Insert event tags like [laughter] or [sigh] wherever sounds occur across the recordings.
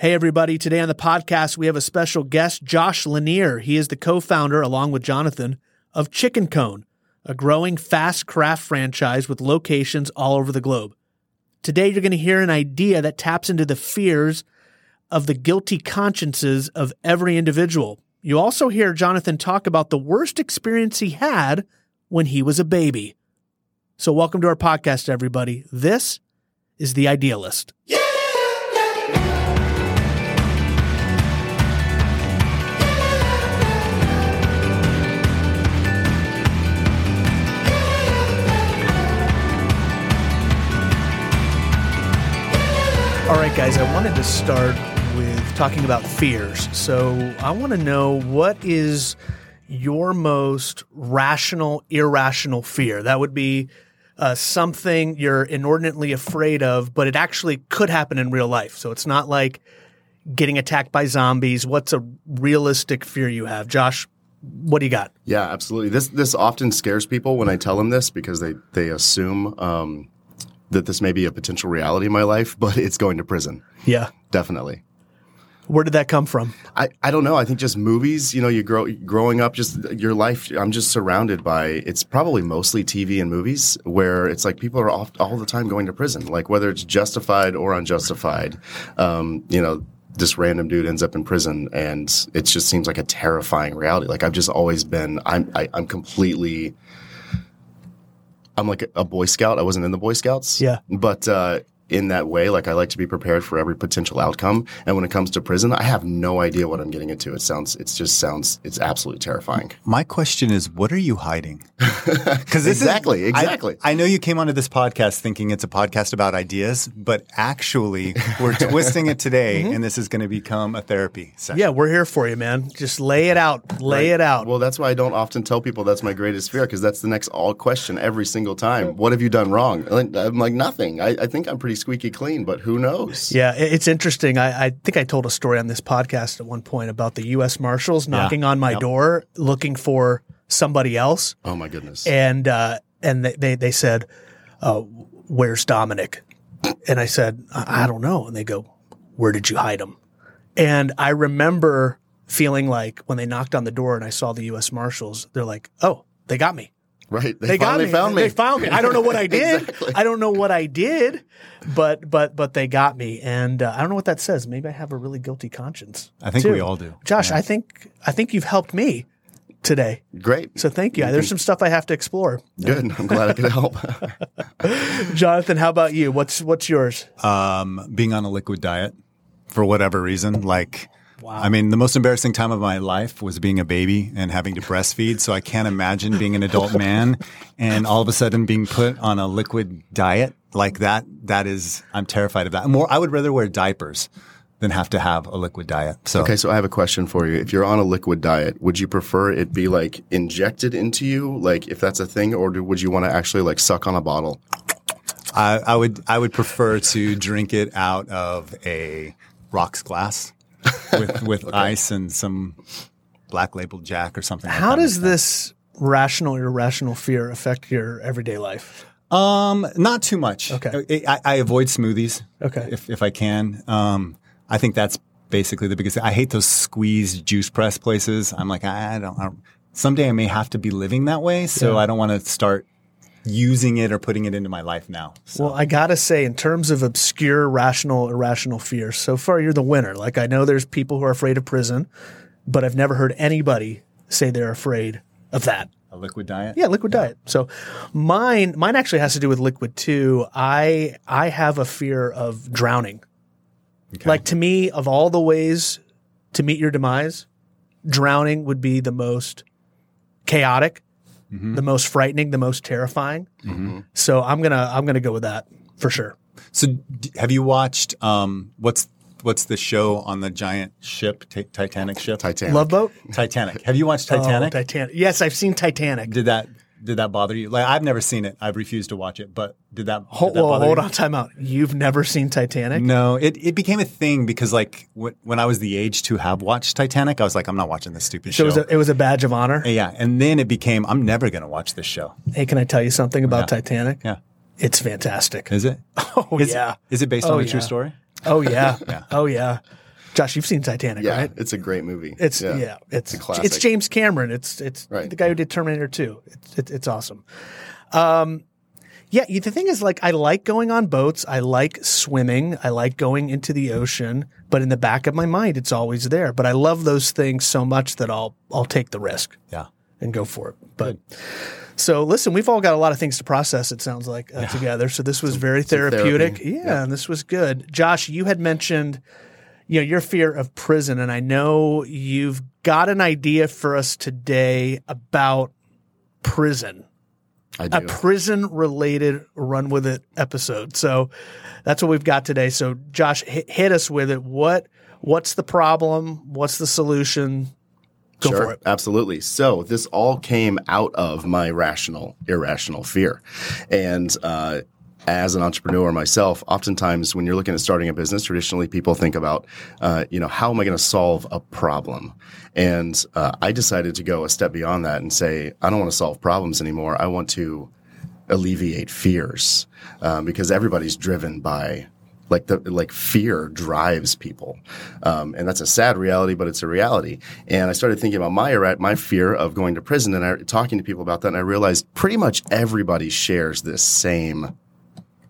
Hey, everybody. Today on the podcast, we have a special guest, Josh Lanier. He is the co founder, along with Jonathan, of Chick'nCone, a growing fast craft franchise with locations all over the globe. Today, you're going to hear an idea that taps into the fears of the guilty consciences of every individual. You also hear Jonathan talk about the worst experience he had when he was a baby. So, welcome to our podcast, everybody. This is The Idealist. All right, guys, I wanted to start with talking about fears. So I want to know what is your most rational, irrational fear? That would be uh, something you're inordinately afraid of, but it actually could happen in real life. So it's not like getting attacked by zombies. What's a realistic fear you have? Josh, what do you got? Yeah, absolutely. This this often scares people when I tell them this because they they assume um, that this may be a potential reality in my life, but it's going to prison. Yeah. Definitely. Where did that come from? I, I don't know. I think just movies, you know, you grow growing up, just your life. I'm just surrounded by. It's probably mostly TV and movies where it's like people are off, all the time going to prison, like whether it's justified or unjustified. Um, you know, this random dude ends up in prison, and it just seems like a terrifying reality. Like I've just always been. I'm I, I'm completely. I'm like a, Boy Scout. I wasn't in the Boy Scouts. Yeah. But uh, in that way, like I like to be prepared for every potential outcome. And when it comes to prison, I have no idea what I'm getting into. It sounds, it just sounds, it's absolutely terrifying. My question is, what are you hiding? [laughs] Because Exactly, exactly. I, I know you came onto this podcast thinking it's a podcast about ideas, but actually, we're [laughs] twisting it today, mm-hmm. and this is going to become a therapy session. Yeah, we're here for you, man. Just lay it out. Lay it out. Well, that's why I don't often tell people that's my greatest fear because that's the next all question every single time. What have you done wrong? I'm like, nothing. I, I think I'm pretty squeaky clean, but who knows? Yeah, it's interesting. I, I think I told a story on this podcast at one point about the U.S. Marshals knocking on my door looking for somebody else, Oh my goodness. and uh, and they, they they said, uh, "Where's Dominic?" And I said, I, "I don't know." And they go, "Where did you hide him?" And I remember feeling like when they knocked on the door and I saw the U.S. Marshals, they're like, "Oh, they got me." Right. They, They got finally me. found me. They found me. I don't know what I [laughs] did. Exactly. I don't know what I did, but but but they got me, and uh, I don't know what that says. Maybe I have a really guilty conscience. I think too. we all do. Josh, I think I think you've helped me today. Great. So thank you. There's some stuff I have to explore. Good. I'm glad I could help. [laughs] Jonathan, how about you? What's what's yours? Um, being on a liquid diet for whatever reason, like. I mean, the most embarrassing time of my life was being a baby and having to breastfeed. So I can't imagine being an adult man and all of a sudden being put on a liquid diet like that. That is, I'm terrified of that. More, I would rather wear diapers than have to have a liquid diet. So Okay, so I have a question for you. If you're on a liquid diet, would you prefer it be like injected into you, like if that's a thing, or do, would you want to actually like suck on a bottle? I, I would I would prefer to drink it out of a rocks glass with [laughs] with ice and some black label Jack or something. How like that. does this rational or irrational fear affect your everyday life? Um, not too much. Okay. I, I avoid smoothies. Okay. If if I can. Um, I think that's basically the biggest. I hate those squeezed juice press places. I'm like I don't. I don't someday I may have to be living that way, so I don't want to start using it or putting it into my life now. So. Well, I gotta say, in terms of obscure, rational, irrational fears, so far you're the winner. Like I know there's people who are afraid of prison, but I've never heard anybody say they're afraid of that. a liquid diet. Yeah, liquid diet. So mine mine actually has to do with liquid too. I I have a fear of drowning. Like to me, of all the ways to meet your demise, drowning would be the most chaotic, the most frightening, the most terrifying. So I'm gonna I'm gonna go with that for sure. So, d- have you watched um, what's what's the show on the giant ship, t- Titanic ship? Titanic. Love boat. Titanic. Have you watched Titanic? Oh, Titanic. Yes, I've seen Titanic. did that did that bother you? Like, I've never seen it. I've refused to watch it. But did that? Hold, did that hold you? on, time out. You've never seen Titanic? No, it, it became a thing because like w- when I was the age to have watched Titanic, I was like, I'm not watching this stupid So show. it was, a, it was a badge of honor. yeah, and then it became, I'm never going to watch this show. Hey, can I tell you something about Titanic? Yeah, It's fantastic. is it? [laughs] Oh Is, yeah. Is it based Oh, on a true story? Oh yeah. [laughs] yeah. Oh yeah. Josh, you've seen Titanic, Yeah, right? it's a great movie. It's yeah, it's a classic. it's James Cameron. It's it's Right. the guy who did Terminator 2. It's it's, it's awesome. Um, yeah, the thing is, like, I like going on boats. I like swimming. I like going into the ocean. But in the back of my mind, it's always there. But I love those things so much that I'll I'll take the risk Yeah. and go for it. But so listen, we've all got a lot of things to process. It sounds like uh, together. So this was very therapeutic. therapy. Yeah, and this was good. Josh, you had mentioned, you know, your fear of prison, and I know you've got an idea for us today about prison, I a do. A prison-related run with it episode. So that's what we've got today. So Josh, hit, hit us with it. What what's the problem? What's the solution? Go sure, for it. Absolutely. So this all came out of my rational, irrational fear. And uh, as an entrepreneur myself, oftentimes when you're looking at starting a business, traditionally people think about, uh, you know, how am I going to solve a problem? And uh, I decided to go a step beyond that and say, I don't want to solve problems anymore. I want to alleviate fears um, because everybody's driven by like the like fear drives people um, and that's a sad reality but it's a reality and i started thinking about my my fear of going to prison and I, talking to people about that and i realized pretty much everybody shares this same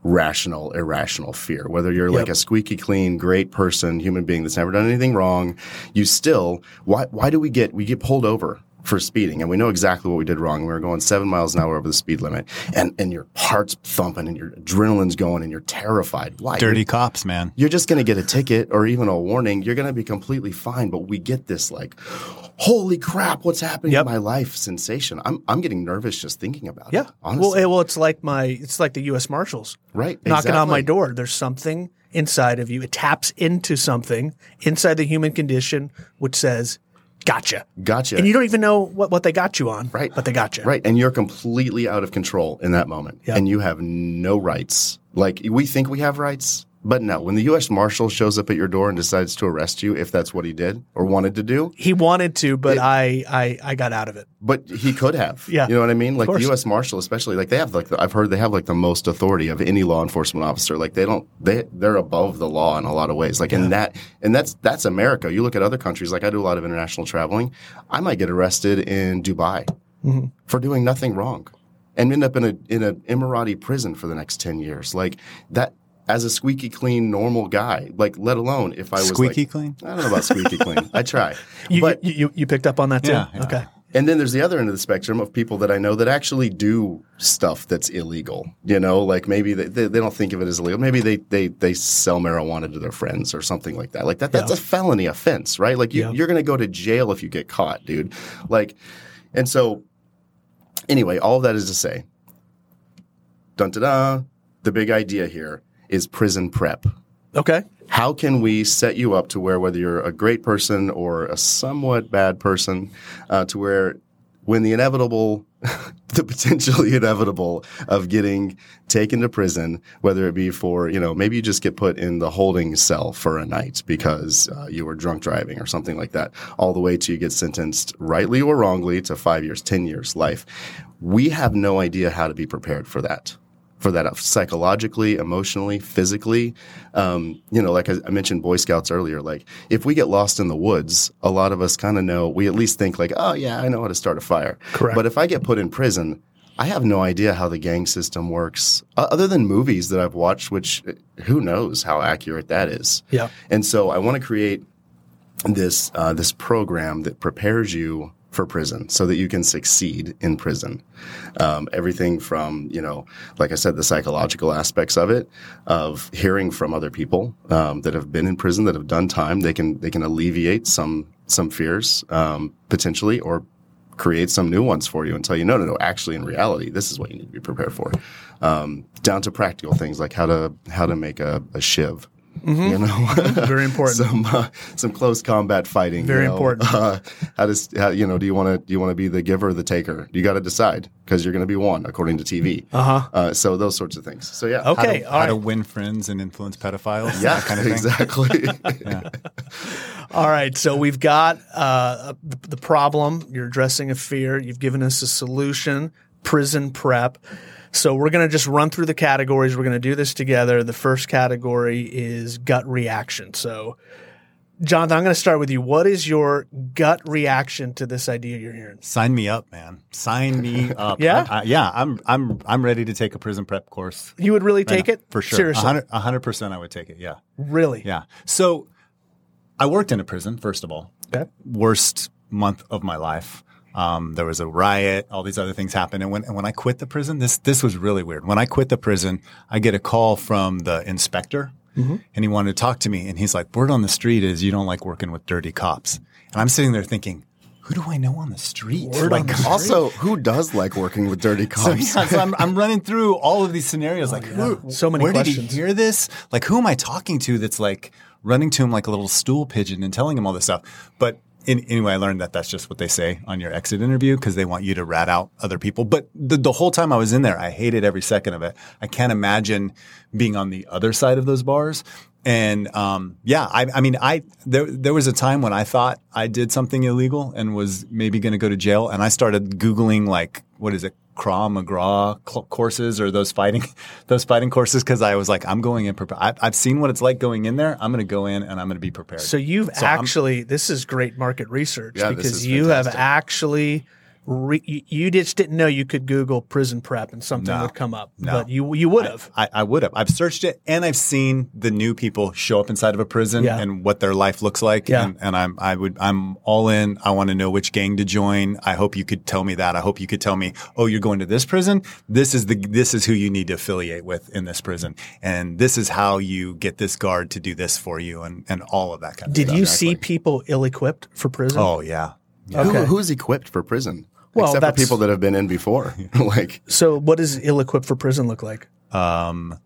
rational irrational fear. Whether you're like a squeaky clean great person human being that's never done anything wrong you still why why do we get we get pulled over for speeding and we know exactly what we did wrong we were going seven miles an hour over the speed limit and and your heart's thumping and your adrenaline's going and you're terrified why Dirty cops, man. you're just going to get a ticket or even a warning. You're going to be completely fine. But we get this like, holy crap, what's happening Yep. in my life sensation. I'm, I'm getting nervous just thinking about Yeah. it. Honestly. Well, it, well, it's like my it's like the U.S. Marshals right. knocking on my door. There's something inside of you. It taps into something inside the human condition, which says, "Gotcha." Gotcha. And you don't even know what, what they got you on, Right. But they got you, Right. And you're completely out of control in that moment. Yep. And you have no rights. Like we think we have rights, but no. When the U.S. Marshal shows up at your door and decides to arrest you, if that's what he did or wanted to do, He wanted to, but I, I I got out of it. But he could have. Yeah. You know what I mean? Like the. U.S. Marshal, especially, like they have like the, I've heard they have like the most authority of any law enforcement officer. Like they don't they they're above the law in a lot of ways. Like in that and that's that's America. You look at other countries. Like I do a lot of international traveling. I might get arrested in Dubai Mm-hmm. for doing nothing wrong, and end up in a in an Emirati prison for the next ten years. Like that. As a squeaky clean, normal guy, like let alone if I was Squeaky like- clean? I don't know about squeaky clean. I try, [laughs] You, but you, you you picked up on that too. Yeah, yeah. Okay. and then there's the other end of the spectrum of people that I know that actually do stuff that's illegal. You know, like maybe they, they, they don't think of it as illegal. Maybe they, they, they sell marijuana to their friends or something like that. Like that, that's Yeah. a felony offense, right? Like you, Yeah. you're going to go to jail if you get caught, dude. Like, and so anyway, all that is to say, dun da da, the big idea here is prison prep Okay. how can we set you up to where whether you're a great person or a somewhat bad person uh, to where when the inevitable [laughs] the potentially [laughs] inevitable of getting taken to prison whether it be for you know maybe you just get put in the holding cell for a night because uh, you were drunk driving or something like that all the way to you get sentenced rightly or wrongly to five years ten years life we have no idea how to be prepared for that for that psychologically, emotionally, physically. Um, you know, like I, I mentioned Boy Scouts earlier, like if we get lost in the woods, a lot of us kind of know, we at least think like, oh yeah, I know how to start a fire. Correct. But if I get put in prison, I have no idea how the gang system works, other than movies that I've watched, which uh, who knows how accurate that is. Yeah. And so I want to create this uh, this program that prepares you for prison so that you can succeed in prison. Um, everything from you know, like I said, the psychological aspects of it, of hearing from other people um, that have been in prison that have done time. They can they can alleviate some some fears um, potentially, or create some new ones for you and tell you, no, no, no. Actually, in reality, this is what you need to be prepared for. Um, down to practical things like how to how to make a, a shiv. You know, Very important. [laughs] some uh, some close combat fighting. Very you know? important. [laughs] Uh, how does how, you know? Do you want to do you want to be the giver or the taker? You got to decide because you're going to be one according to TV. [laughs] Uh-huh. So those sorts of things. So yeah. Okay. how, all how to win friends and influence pedophiles. Yeah, that kind of thing. exactly. All right. So we've got uh, the, the problem. You're addressing a fear. You've given us a solution. Prison prep. So we're going to just run through the categories. We're going to do this together. The first category is gut reaction. So Jonathan, I'm going to start with you. What is your gut reaction to this idea you're hearing? Sign me up, man. Sign me [laughs] up. Yeah? I, I, yeah. I'm I'm I'm ready to take a prison prep course. You would really take it for sure. Seriously, A hundred percent, I would take it. Yeah, really? yeah. So, I worked in a prison. First of all, Okay. worst month of my life. Um, there was a riot. All these other things happened, and when and when I quit the prison, this this was really weird. When I quit the prison, I get a call from the inspector, and he wanted to talk to me. And he's like, "Word on the street is you don't like working with dirty cops." And I'm sitting there thinking, "Who do I know on the street?" Word on the [laughs] Also, who does like working with dirty So, cops? yeah, so I'm, I'm running through all of these scenarios. Like, who, So many where questions. did he hear this? Like, who am I talking to that's like running to him like a little stool pigeon and telling him all this stuff? But in, anyway, I learned that that's just what they say on your exit interview because they want you to rat out other people. But the, the whole time I was in there, I hated every second of it. I can't imagine being on the other side of those bars. And um, yeah, I, I mean, I there there was a time when I thought I did something illegal and was maybe going to go to jail, and I started googling like what is it, Krav Maga courses or those fighting [laughs] those fighting courses because I was like, I'm going in prepared. I've seen what it's like going in there. I'm going to go in and I'm going to be prepared. So you've So I'm- actually this is great market research Yeah, because you have actually re- you, you just didn't know you could Google prison prep and something No. would come up, No. but you you would have. I, I would have. I've searched it and I've seen the new people show up inside of a prison Yeah. and what their life looks like. Yeah. And, and I'm, I would, I'm all in. I want to know which gang to join. I hope you could tell me that. I hope you could tell me, oh, you're going to this prison. This is the, this is who you need to affiliate with in this prison. And this is how you get this guard to do this for you and, and all of that kind of stuff. Did you see people ill-equipped for prison? Oh, yeah. Who, Okay. who's equipped for prison? Well, Except for people that have been in before. [laughs] [laughs] like, So what does ill-equipped for prison look like? um,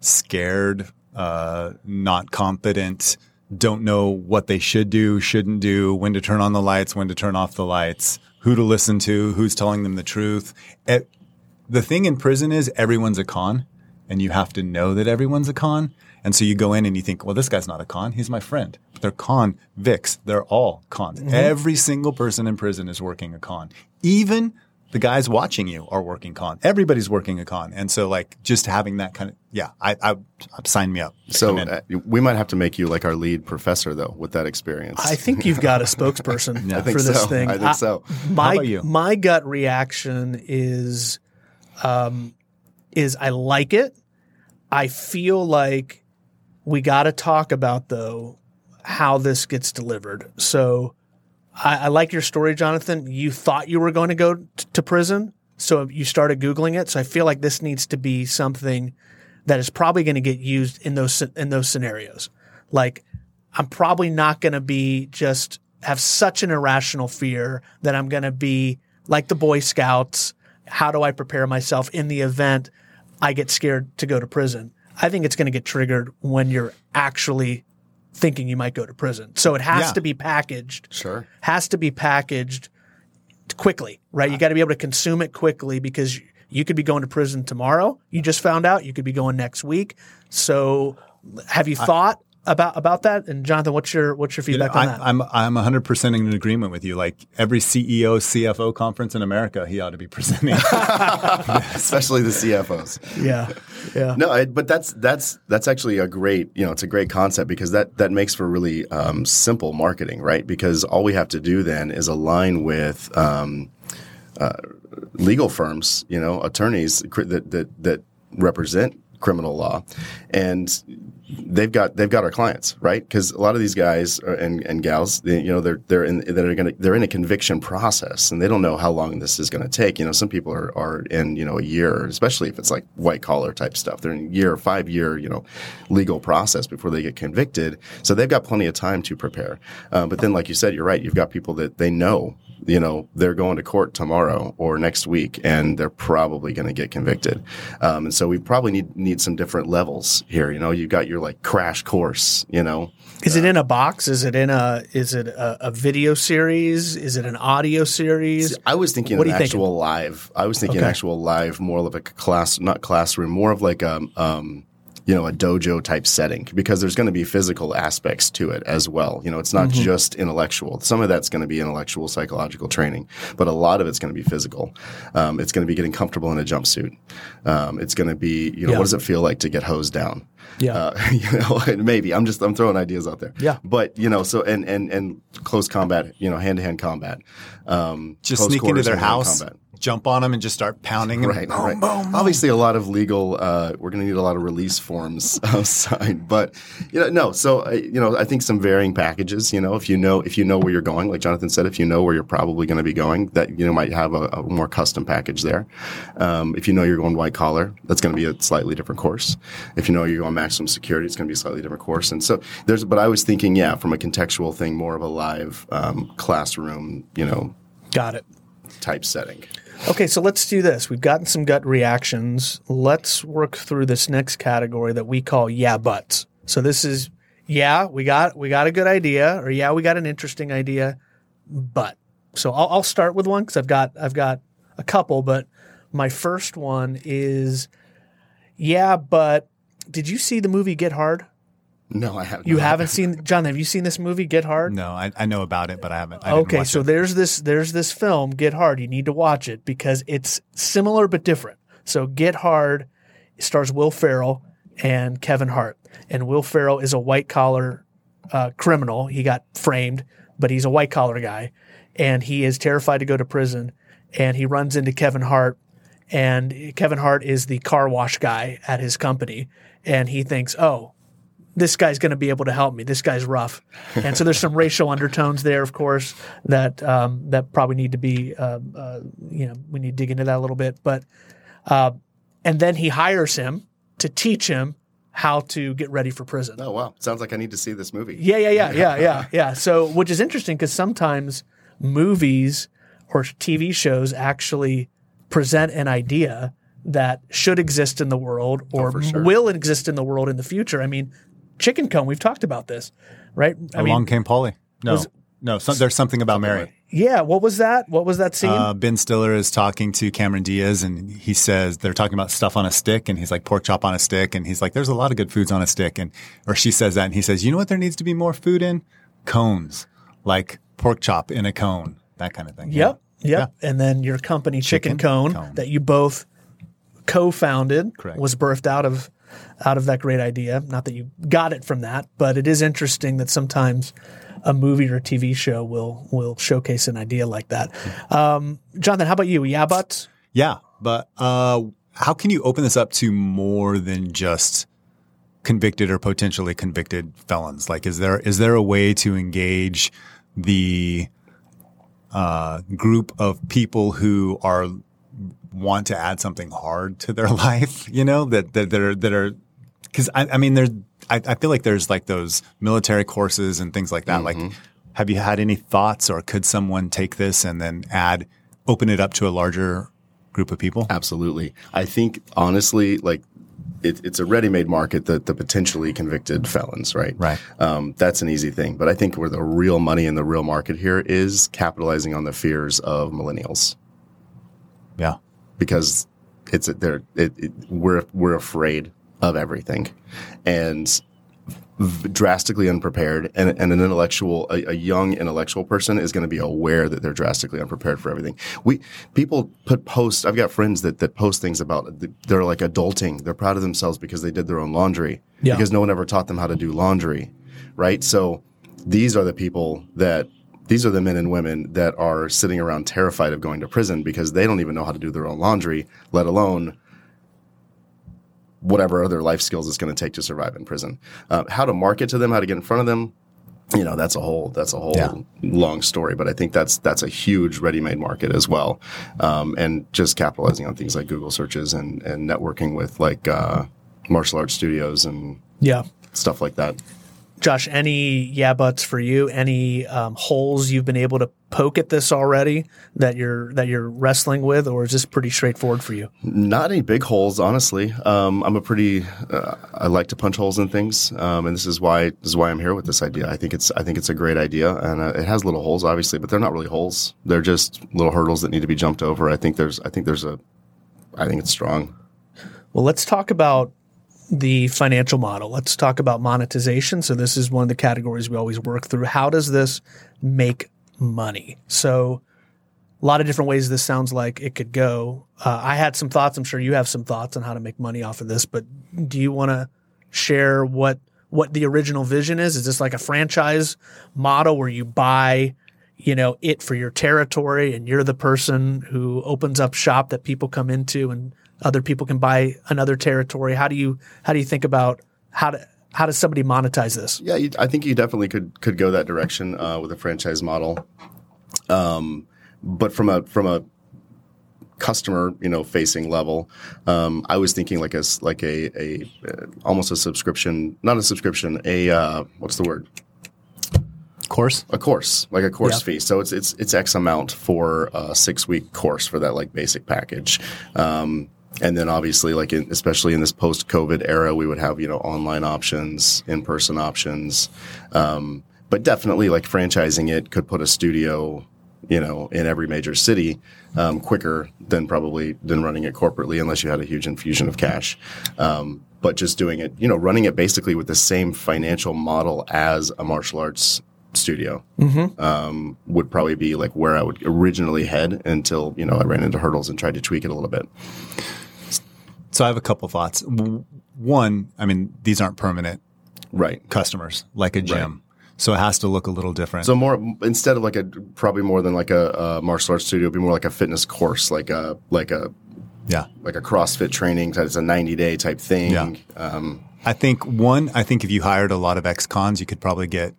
scared, uh, not confident, don't know what they should do, shouldn't do, when to turn on the lights, when to turn off the lights, who to listen to, who's telling them the truth. Eh, the thing in prison is everyone's a con, and you have to know that everyone's a con. And so you go in and you think, well, this guy's not a con. He's my friend. But They're con convicts. They're all cons. Every single person in prison is working a con. Even the guys watching you are working con. Everybody's working a con. And so like just having that kind of, yeah, I, I, I sign me up. so uh, we might have to make you like our lead professor though with that experience. I think you've got a spokesperson [laughs] I think for this so. thing. I think so. My about you? my gut reaction is, um, is I like it. I feel like we got to talk about though how this gets delivered. So I, I like your story, Jonathan. You thought you were going to go t- to prison, so you started googling it. So I feel like this needs to be something that is probably going to get used in those in those scenarios. Like I'm probably not going to be just have such an irrational fear that I'm going to be like the Boy Scouts. How do I prepare myself in the event I get scared to go to prison? I think it's going to get triggered when you're actually thinking you might go to prison. So it has Yeah. to be packaged. Sure. Has to be packaged quickly, right? You got to be able to consume it quickly because you could be going to prison tomorrow. You just found out you could be going next week. So have you thought about about that? And Jonathan, what's your what's your You know, feedback on I, that? I'm I'm 100 percent in agreement with you. Like every CEO, CFO conference in America, he ought to be presenting. [laughs] [laughs] Especially the CFOs. yeah. Yeah. No, I, but that's that's that's actually a great you know it's a great concept because that that makes for really um, simple marketing, right? Because all we have to do then is align with um, uh, legal firms, you know, attorneys cr- that that that represent criminal law, and they've got they've got our clients, right? Because a lot of these guys and and gals, they, you know, they're they're in they're going they're in a conviction process, and they don't know how long this is going to take. You know, some people are are in you know a year, especially if it's like white collar type stuff. They're in a year, five year, you know, legal process before they get convicted. So they've got plenty of time to prepare. Uh, but then, like you said, you're right. You've got people that they know you know, they're going to court tomorrow or next week, and they're probably going to get convicted. Um, and so we probably need need some different levels here. You know, you've got your like crash course. You know, Is it in a box? Is it in a is it a, a video series? Is it an audio series? I was thinking What an actual live. I was thinking Okay. actual live, more of like a class, not classroom, more of like a, um, you know, a dojo type setting because there's going to be physical aspects to it as well. You know, it's not Mm-hmm. just intellectual. Some of that's going to be intellectual, psychological training, but a lot of it's going to be physical. Um, it's going to be getting comfortable in a jumpsuit. Um, it's going to be, you know, Yeah. what does it feel like to get hosed down? Yeah. Uh, [laughs] you know, [laughs] and maybe I'm just I'm throwing ideas out there. Yeah. But you know, so and and and close combat, you know, hand to hand combat. Um, Just close sneak into their house, combat. jump on them, and just start pounding. Right, boom, right. boom, boom. Obviously, a lot of legal. Uh, we're going to need a lot of release forms [laughs] signed, but you know, no. So uh, you know, I think some varying packages. You know, if you know if you know where you're going, like Jonathan said, if you know where you're probably going to be going, that you know might have a, a more custom package there. Um, if you know you're going white collar, that's going to be a slightly different course. If you know you're going maximum security, it's going to be a slightly different course. And so there's. But I was thinking, yeah, from a contextual thing, more of a live um, classroom, you know, Got it. type setting. Okay, so let's do this. We've gotten some gut reactions. Let's work through this next category that we call yeah buts. So this is yeah, we got we got a good idea, or yeah, we got an interesting idea, but so I'll, I'll start with one because I've got I've got a couple, but my first one is yeah, but did you see the movie Get Hard? No, I haven't. You haven't seen John? Have you seen this movie Get Hard? No, I, I know about it, but I haven't. I okay, so it. there's this there's this film Get Hard. You need to watch it because it's similar but different. So Get Hard stars Will Ferrell and Kevin Hart, and Will Ferrell is a white collar uh, criminal. He got framed, but he's a white collar guy, and he is terrified to go to prison. And he runs into Kevin Hart, and Kevin Hart is the car wash guy at his company, and he thinks, oh, this guy's going to be able to help me. This guy's rough, and so there's some racial undertones there, of course, that um, that probably need to be, uh, uh, you know, we need to dig into that a little bit. But uh, and then he hires him to teach him how to get ready for prison. Oh wow! Sounds like I need to see this movie. Yeah, yeah, yeah, yeah, yeah, yeah. So, which is interesting because sometimes movies or TV shows actually present an idea that should exist in the world or for sure. will exist in the world in the future. I mean, Chick'nCone, we've talked about this, right? I Along mean, came Polly. No, Was- no. Some, there's something about Mary. yeah. What was that? What was that scene? Uh, ben Stiller is talking to Cameron Diaz, and he says they're talking about stuff on a stick, and he's like pork chop on a stick, and he's like, "There's a lot of good foods on a stick," and or she says that, and he says, "You know what? There needs to be more food in cones, like pork chop in a cone, that kind of thing." Yep. Yep. And then your company, Chicken, Chick'nCone, Cone. that you both co-founded, Correct. was birthed out of out of that great idea. Not that you got it from that, but it is interesting that sometimes a movie or a TV show will will showcase an idea like that. Um, Jonathan, how about you? Yeah, but Yeah, but uh, how can you open this up to more than just convicted or potentially convicted felons? Like, is there is there a way to engage the uh, group of people who are want to add something hard to their [laughs] life? You know that that, that are that are because I, I mean there's I, I feel like there's like those military courses and things like that. Like, have you had any thoughts, or could someone take this and then add open it up to a larger group of people? Absolutely. I think honestly, like it, it's a ready-made market that the potentially convicted felons, right? Right. Um, that's an easy thing, but I think where the real money in the real market here is capitalizing on the fears of millennials Yeah. because it's they're it, it, we're we're afraid of everything, and v- drastically unprepared. And, and an intellectual, a, a young intellectual person is going to be aware that they're drastically unprepared for everything. We people put posts. I've got friends that that post things about they're like adulting. They're proud of themselves because they did their own laundry Yeah. because no one ever taught them how to do laundry, right? So these are the people that these are the men and women that are sitting around terrified of going to prison because they don't even know how to do their own laundry, let alone whatever other life skills it's going to take to survive in prison. Uh, how to market to them, how to get in front of them, you know, that's a whole that's a whole Yeah. long story. But I think that's that's a huge ready-made market as well, um, and just capitalizing on things like Google searches and and networking with like uh, martial arts studios and yeah. stuff like that. Josh, any yeah buts for you? Any um, holes you've been able to poke at this already that you're that you're wrestling with, or is this pretty straightforward for you? Not any big holes, honestly. Um, I'm a pretty. Uh, I like to punch holes in things, um, and this is why this is why I'm here with this idea. I think it's I think it's a great idea, and uh, it has little holes, obviously, but they're not really holes. They're just little hurdles that need to be jumped over. I think there's I think there's a I think it's strong. Well, let's talk about the financial model. Let's talk about monetization. So this is one of the categories we always work through. How does this make money? So a lot of different ways this sounds like it could go. Uh, I had some thoughts. I'm sure you have some thoughts on how to make money off of this, but do you want to share what what the original vision is? Is this like a franchise model where you buy, you know, it for your territory and you're the person who opens up shop that people come into and other people can buy another territory? How do you how do you think about how to how does somebody monetize this? Yeah, you, I think you definitely could could go that direction uh, with a franchise model. Um, but from a from a customer you know facing level, um, I was thinking like a s- like a a uh, almost a subscription, not a subscription, a uh, what's the word? Course. A course, like a course Yeah. fee. So it's it's it's X amount for a six week course for that like basic package. Um, and then obviously, like in, especially in this post COVID era, we would have you know online options, in person options, um, but definitely like franchising it could put a studio, you know, in every major city um, quicker than probably than running it corporately, unless you had a huge infusion of cash. Um, but just doing it, you know, running it basically with the same financial model as a martial arts studio um, would probably be like where I would originally head until you know I ran into hurdles and tried to tweak it a little bit. So I have a couple thoughts. One, I mean, these aren't permanent Right. customers like a gym. So it has to look a little different. So more instead of like a probably more than like a, a martial arts studio, it'd be more like a fitness course, like a like a yeah. like a CrossFit training. It's a ninety day type thing. Yeah. Um, I think one, I think if you hired a lot of ex-cons, you could probably get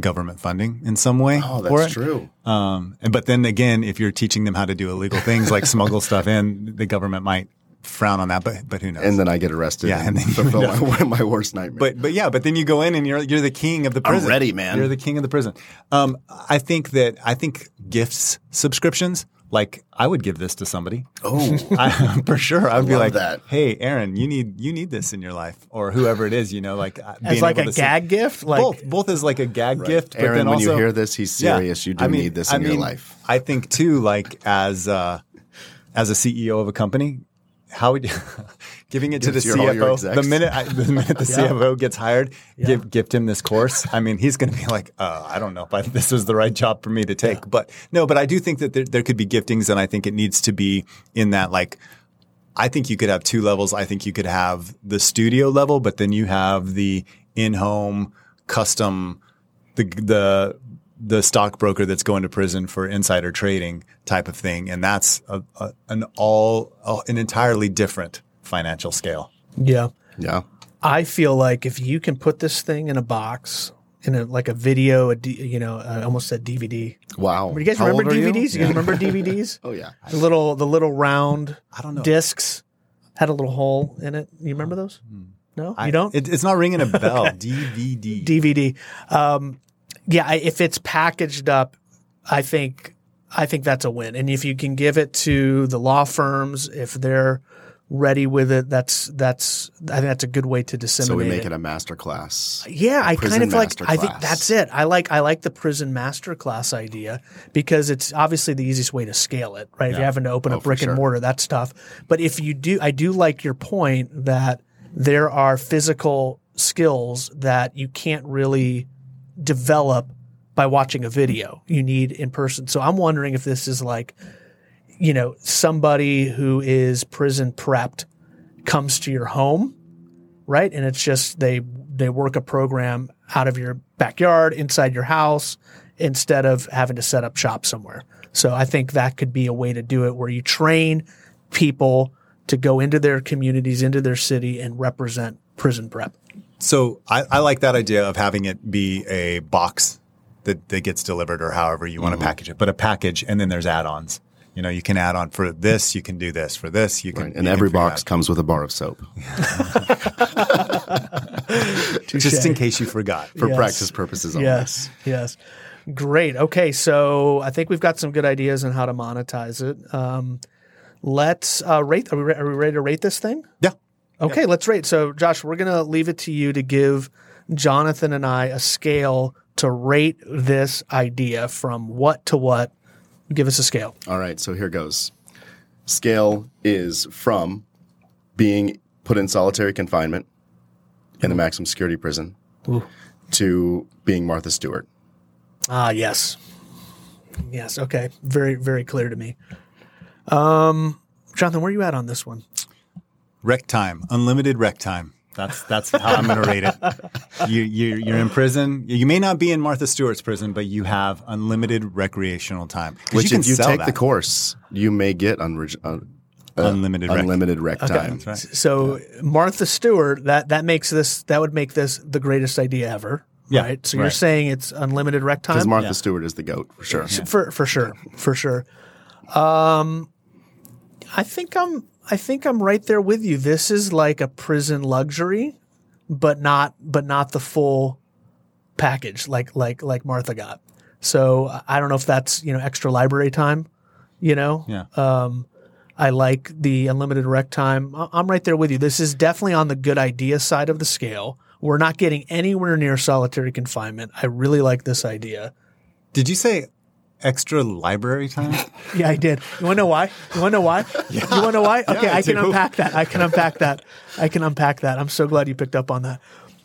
government funding in some way. oh, that's true. Um, and but then again, if you're teaching them how to do illegal things like [laughs] smuggle stuff in, the government might frown on that. But but who knows? And then I get arrested. Yeah, and, and then you [laughs] fulfill my, my worst nightmare. but but yeah, but then you go in and you're you're the king of the prison. ready, man. You're the king of the prison. Um, I think that I think gifts subscriptions. Like I would give this to somebody. oh, [laughs] I, for sure, I would be like, that. "Hey, Aaron, you need you need this in your life, or whoever it is, you know, like uh, As like a gag gift? Like both, both as like a gag gift. But Aaron, then when also, you hear this, he's serious. You do I mean- need this I in your life. I think too, like as uh, as a CEO of a company, how would you, [laughs] giving it to the your- CFO the minute I, the minute the [laughs] CFO gets hired, give gift him this course. I mean, he's going to be like, uh, I don't know if I, this is the right job for me to take, but no, but I do think that there, there could be giftings, and I think it needs to be in that like. I think you could have two levels. I think you could have the studio level, but then you have the in-home custom, the the the stockbroker that's going to prison for insider trading type of thing, and that's a, a, an all a- an entirely different financial scale. yeah. yeah. I feel like if you can put this thing in a box, in a like a video, a D, you know, uh, almost a DVD. Wow. do You guys How remember DVDs? You, Yeah. guys remember [laughs] DVDs? Oh yeah. The little the little round I don't know. discs had a little hole in it. You remember those? No, you don't. It, it's not ringing a bell. [laughs] DVD. DVD. Um, yeah, if it's packaged up, I think I think that's a win. And if you can give it to the law firms, if they're ready with it, that's that's I think that's a good way to disseminate. So we make it. it a master class. Yeah, I kind of like. I think that's it. I like. I like the prison masterclass idea because it's obviously the easiest way to scale it, right? If you're having to open Oh, a brick and sure. mortar, that's tough. But if you do, I do like your point that there are physical skills that you can't really develop by watching a video. You need in person. So I'm wondering if this is like, you know, somebody who is prison prepped comes to your home right? And it's just they they work a program out of your backyard, inside your house, instead of having to set up shop somewhere. So I think that could be a way to do it where you train people to go into their communities, into their city and represent prison prep. So I, I like that idea of having it be a box that, that gets delivered or however you want to package it, but a package and then there's add-ons. You know, you can add on for this, you can do this. For this, you can. And you every figure box out. comes with a bar of soap [laughs] just in case you forgot. for Yes. practice purposes only. Yes, yes. Great. Okay, so I think we've got some good ideas on how to monetize it. Um, let's uh, rate. Are we, re- are we ready to rate this thing? Yeah. Okay, let's rate. So, Josh, we're going to leave it to you to give Jonathan and I a scale to rate this idea from what to what. Give us a scale. All right, so here goes. Scale is from being put in solitary confinement in a maximum security prison to being Martha Stewart. Ah, yes. Yes, okay. Very, very clear to me. Um, Jonathan, where are you at on this one? Rec time, unlimited rec time. That's that's how I'm going to rate it. [laughs] You, you you're in prison. You may not be in Martha Stewart's prison, but you have unlimited recreational time. Which, can if you sell take that. the course, you may get unre- uh, uh, Unlimited rec. unlimited rec time. Right. So Martha Stewart, that that makes this that would make this the greatest idea ever. Yeah, right. So you're saying it's unlimited rec time Because Martha Yeah. Stewart is the goat for sure. for for sure for sure. Um, I think I'm I think I'm right there with you. This is like a prison luxury, but not but not the full package like like like Martha got. So I don't know if that's you know extra library time. You know, Yeah. um, I like the unlimited rec time. I'm right there with you. This is definitely on the good idea side of the scale. We're not getting anywhere near solitary confinement. I really like this idea. Did you say extra library time? [laughs] Yeah, I did. You want to know why? You want to know why? [laughs] You want to know why? Okay, I I can unpack that. I can unpack that. I can unpack that. I'm so glad you picked up on that.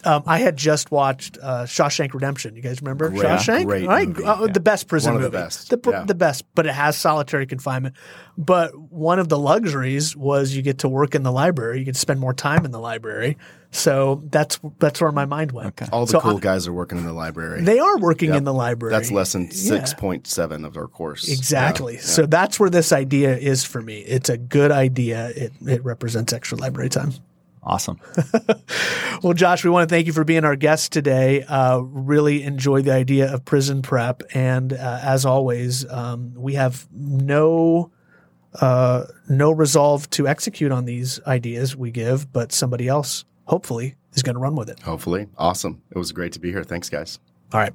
Um, I had just watched uh, Shawshank Redemption. You guys remember Great- Shawshank? great Right? movie. Uh, The best prison One of the movie. best. The, Yeah. the best. But it has solitary confinement. But one of the luxuries was you get to work in the library. You get to spend more time in the library. So that's that's where my mind went. Okay. All the so cool I- guys are working in the library. They are working Yep. in the library. That's lesson Yeah. six point seven of our course. Exactly. Yeah. So that's where this idea is for me. It's a good idea. It it represents extra library time. Awesome. [laughs] Well, Josh, we want to thank you for being our guest today. Uh, really enjoyed the idea of prison prep, and uh, as always, um, we have no uh, no resolve to execute on these ideas we give, but somebody else, hopefully, is going to run with it. Hopefully, awesome. It was great to be here. Thanks, guys. All right.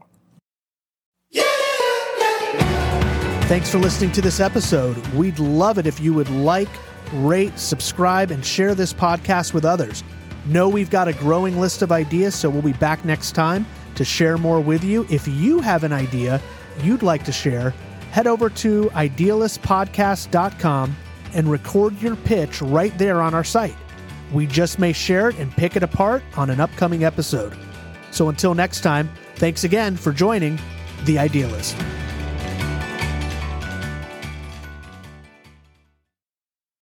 Thanks for listening to this episode. We'd love it if you would like, rate, subscribe, and share this podcast with others. Know we've got a growing list of ideas, so we'll be back next time to share more with you. If you have an idea you'd like to share, head over to idealistpodcast.com and record your pitch right there on our site. We just may share it and pick it apart on an upcoming episode. So until next time, thanks again for joining The Idealist.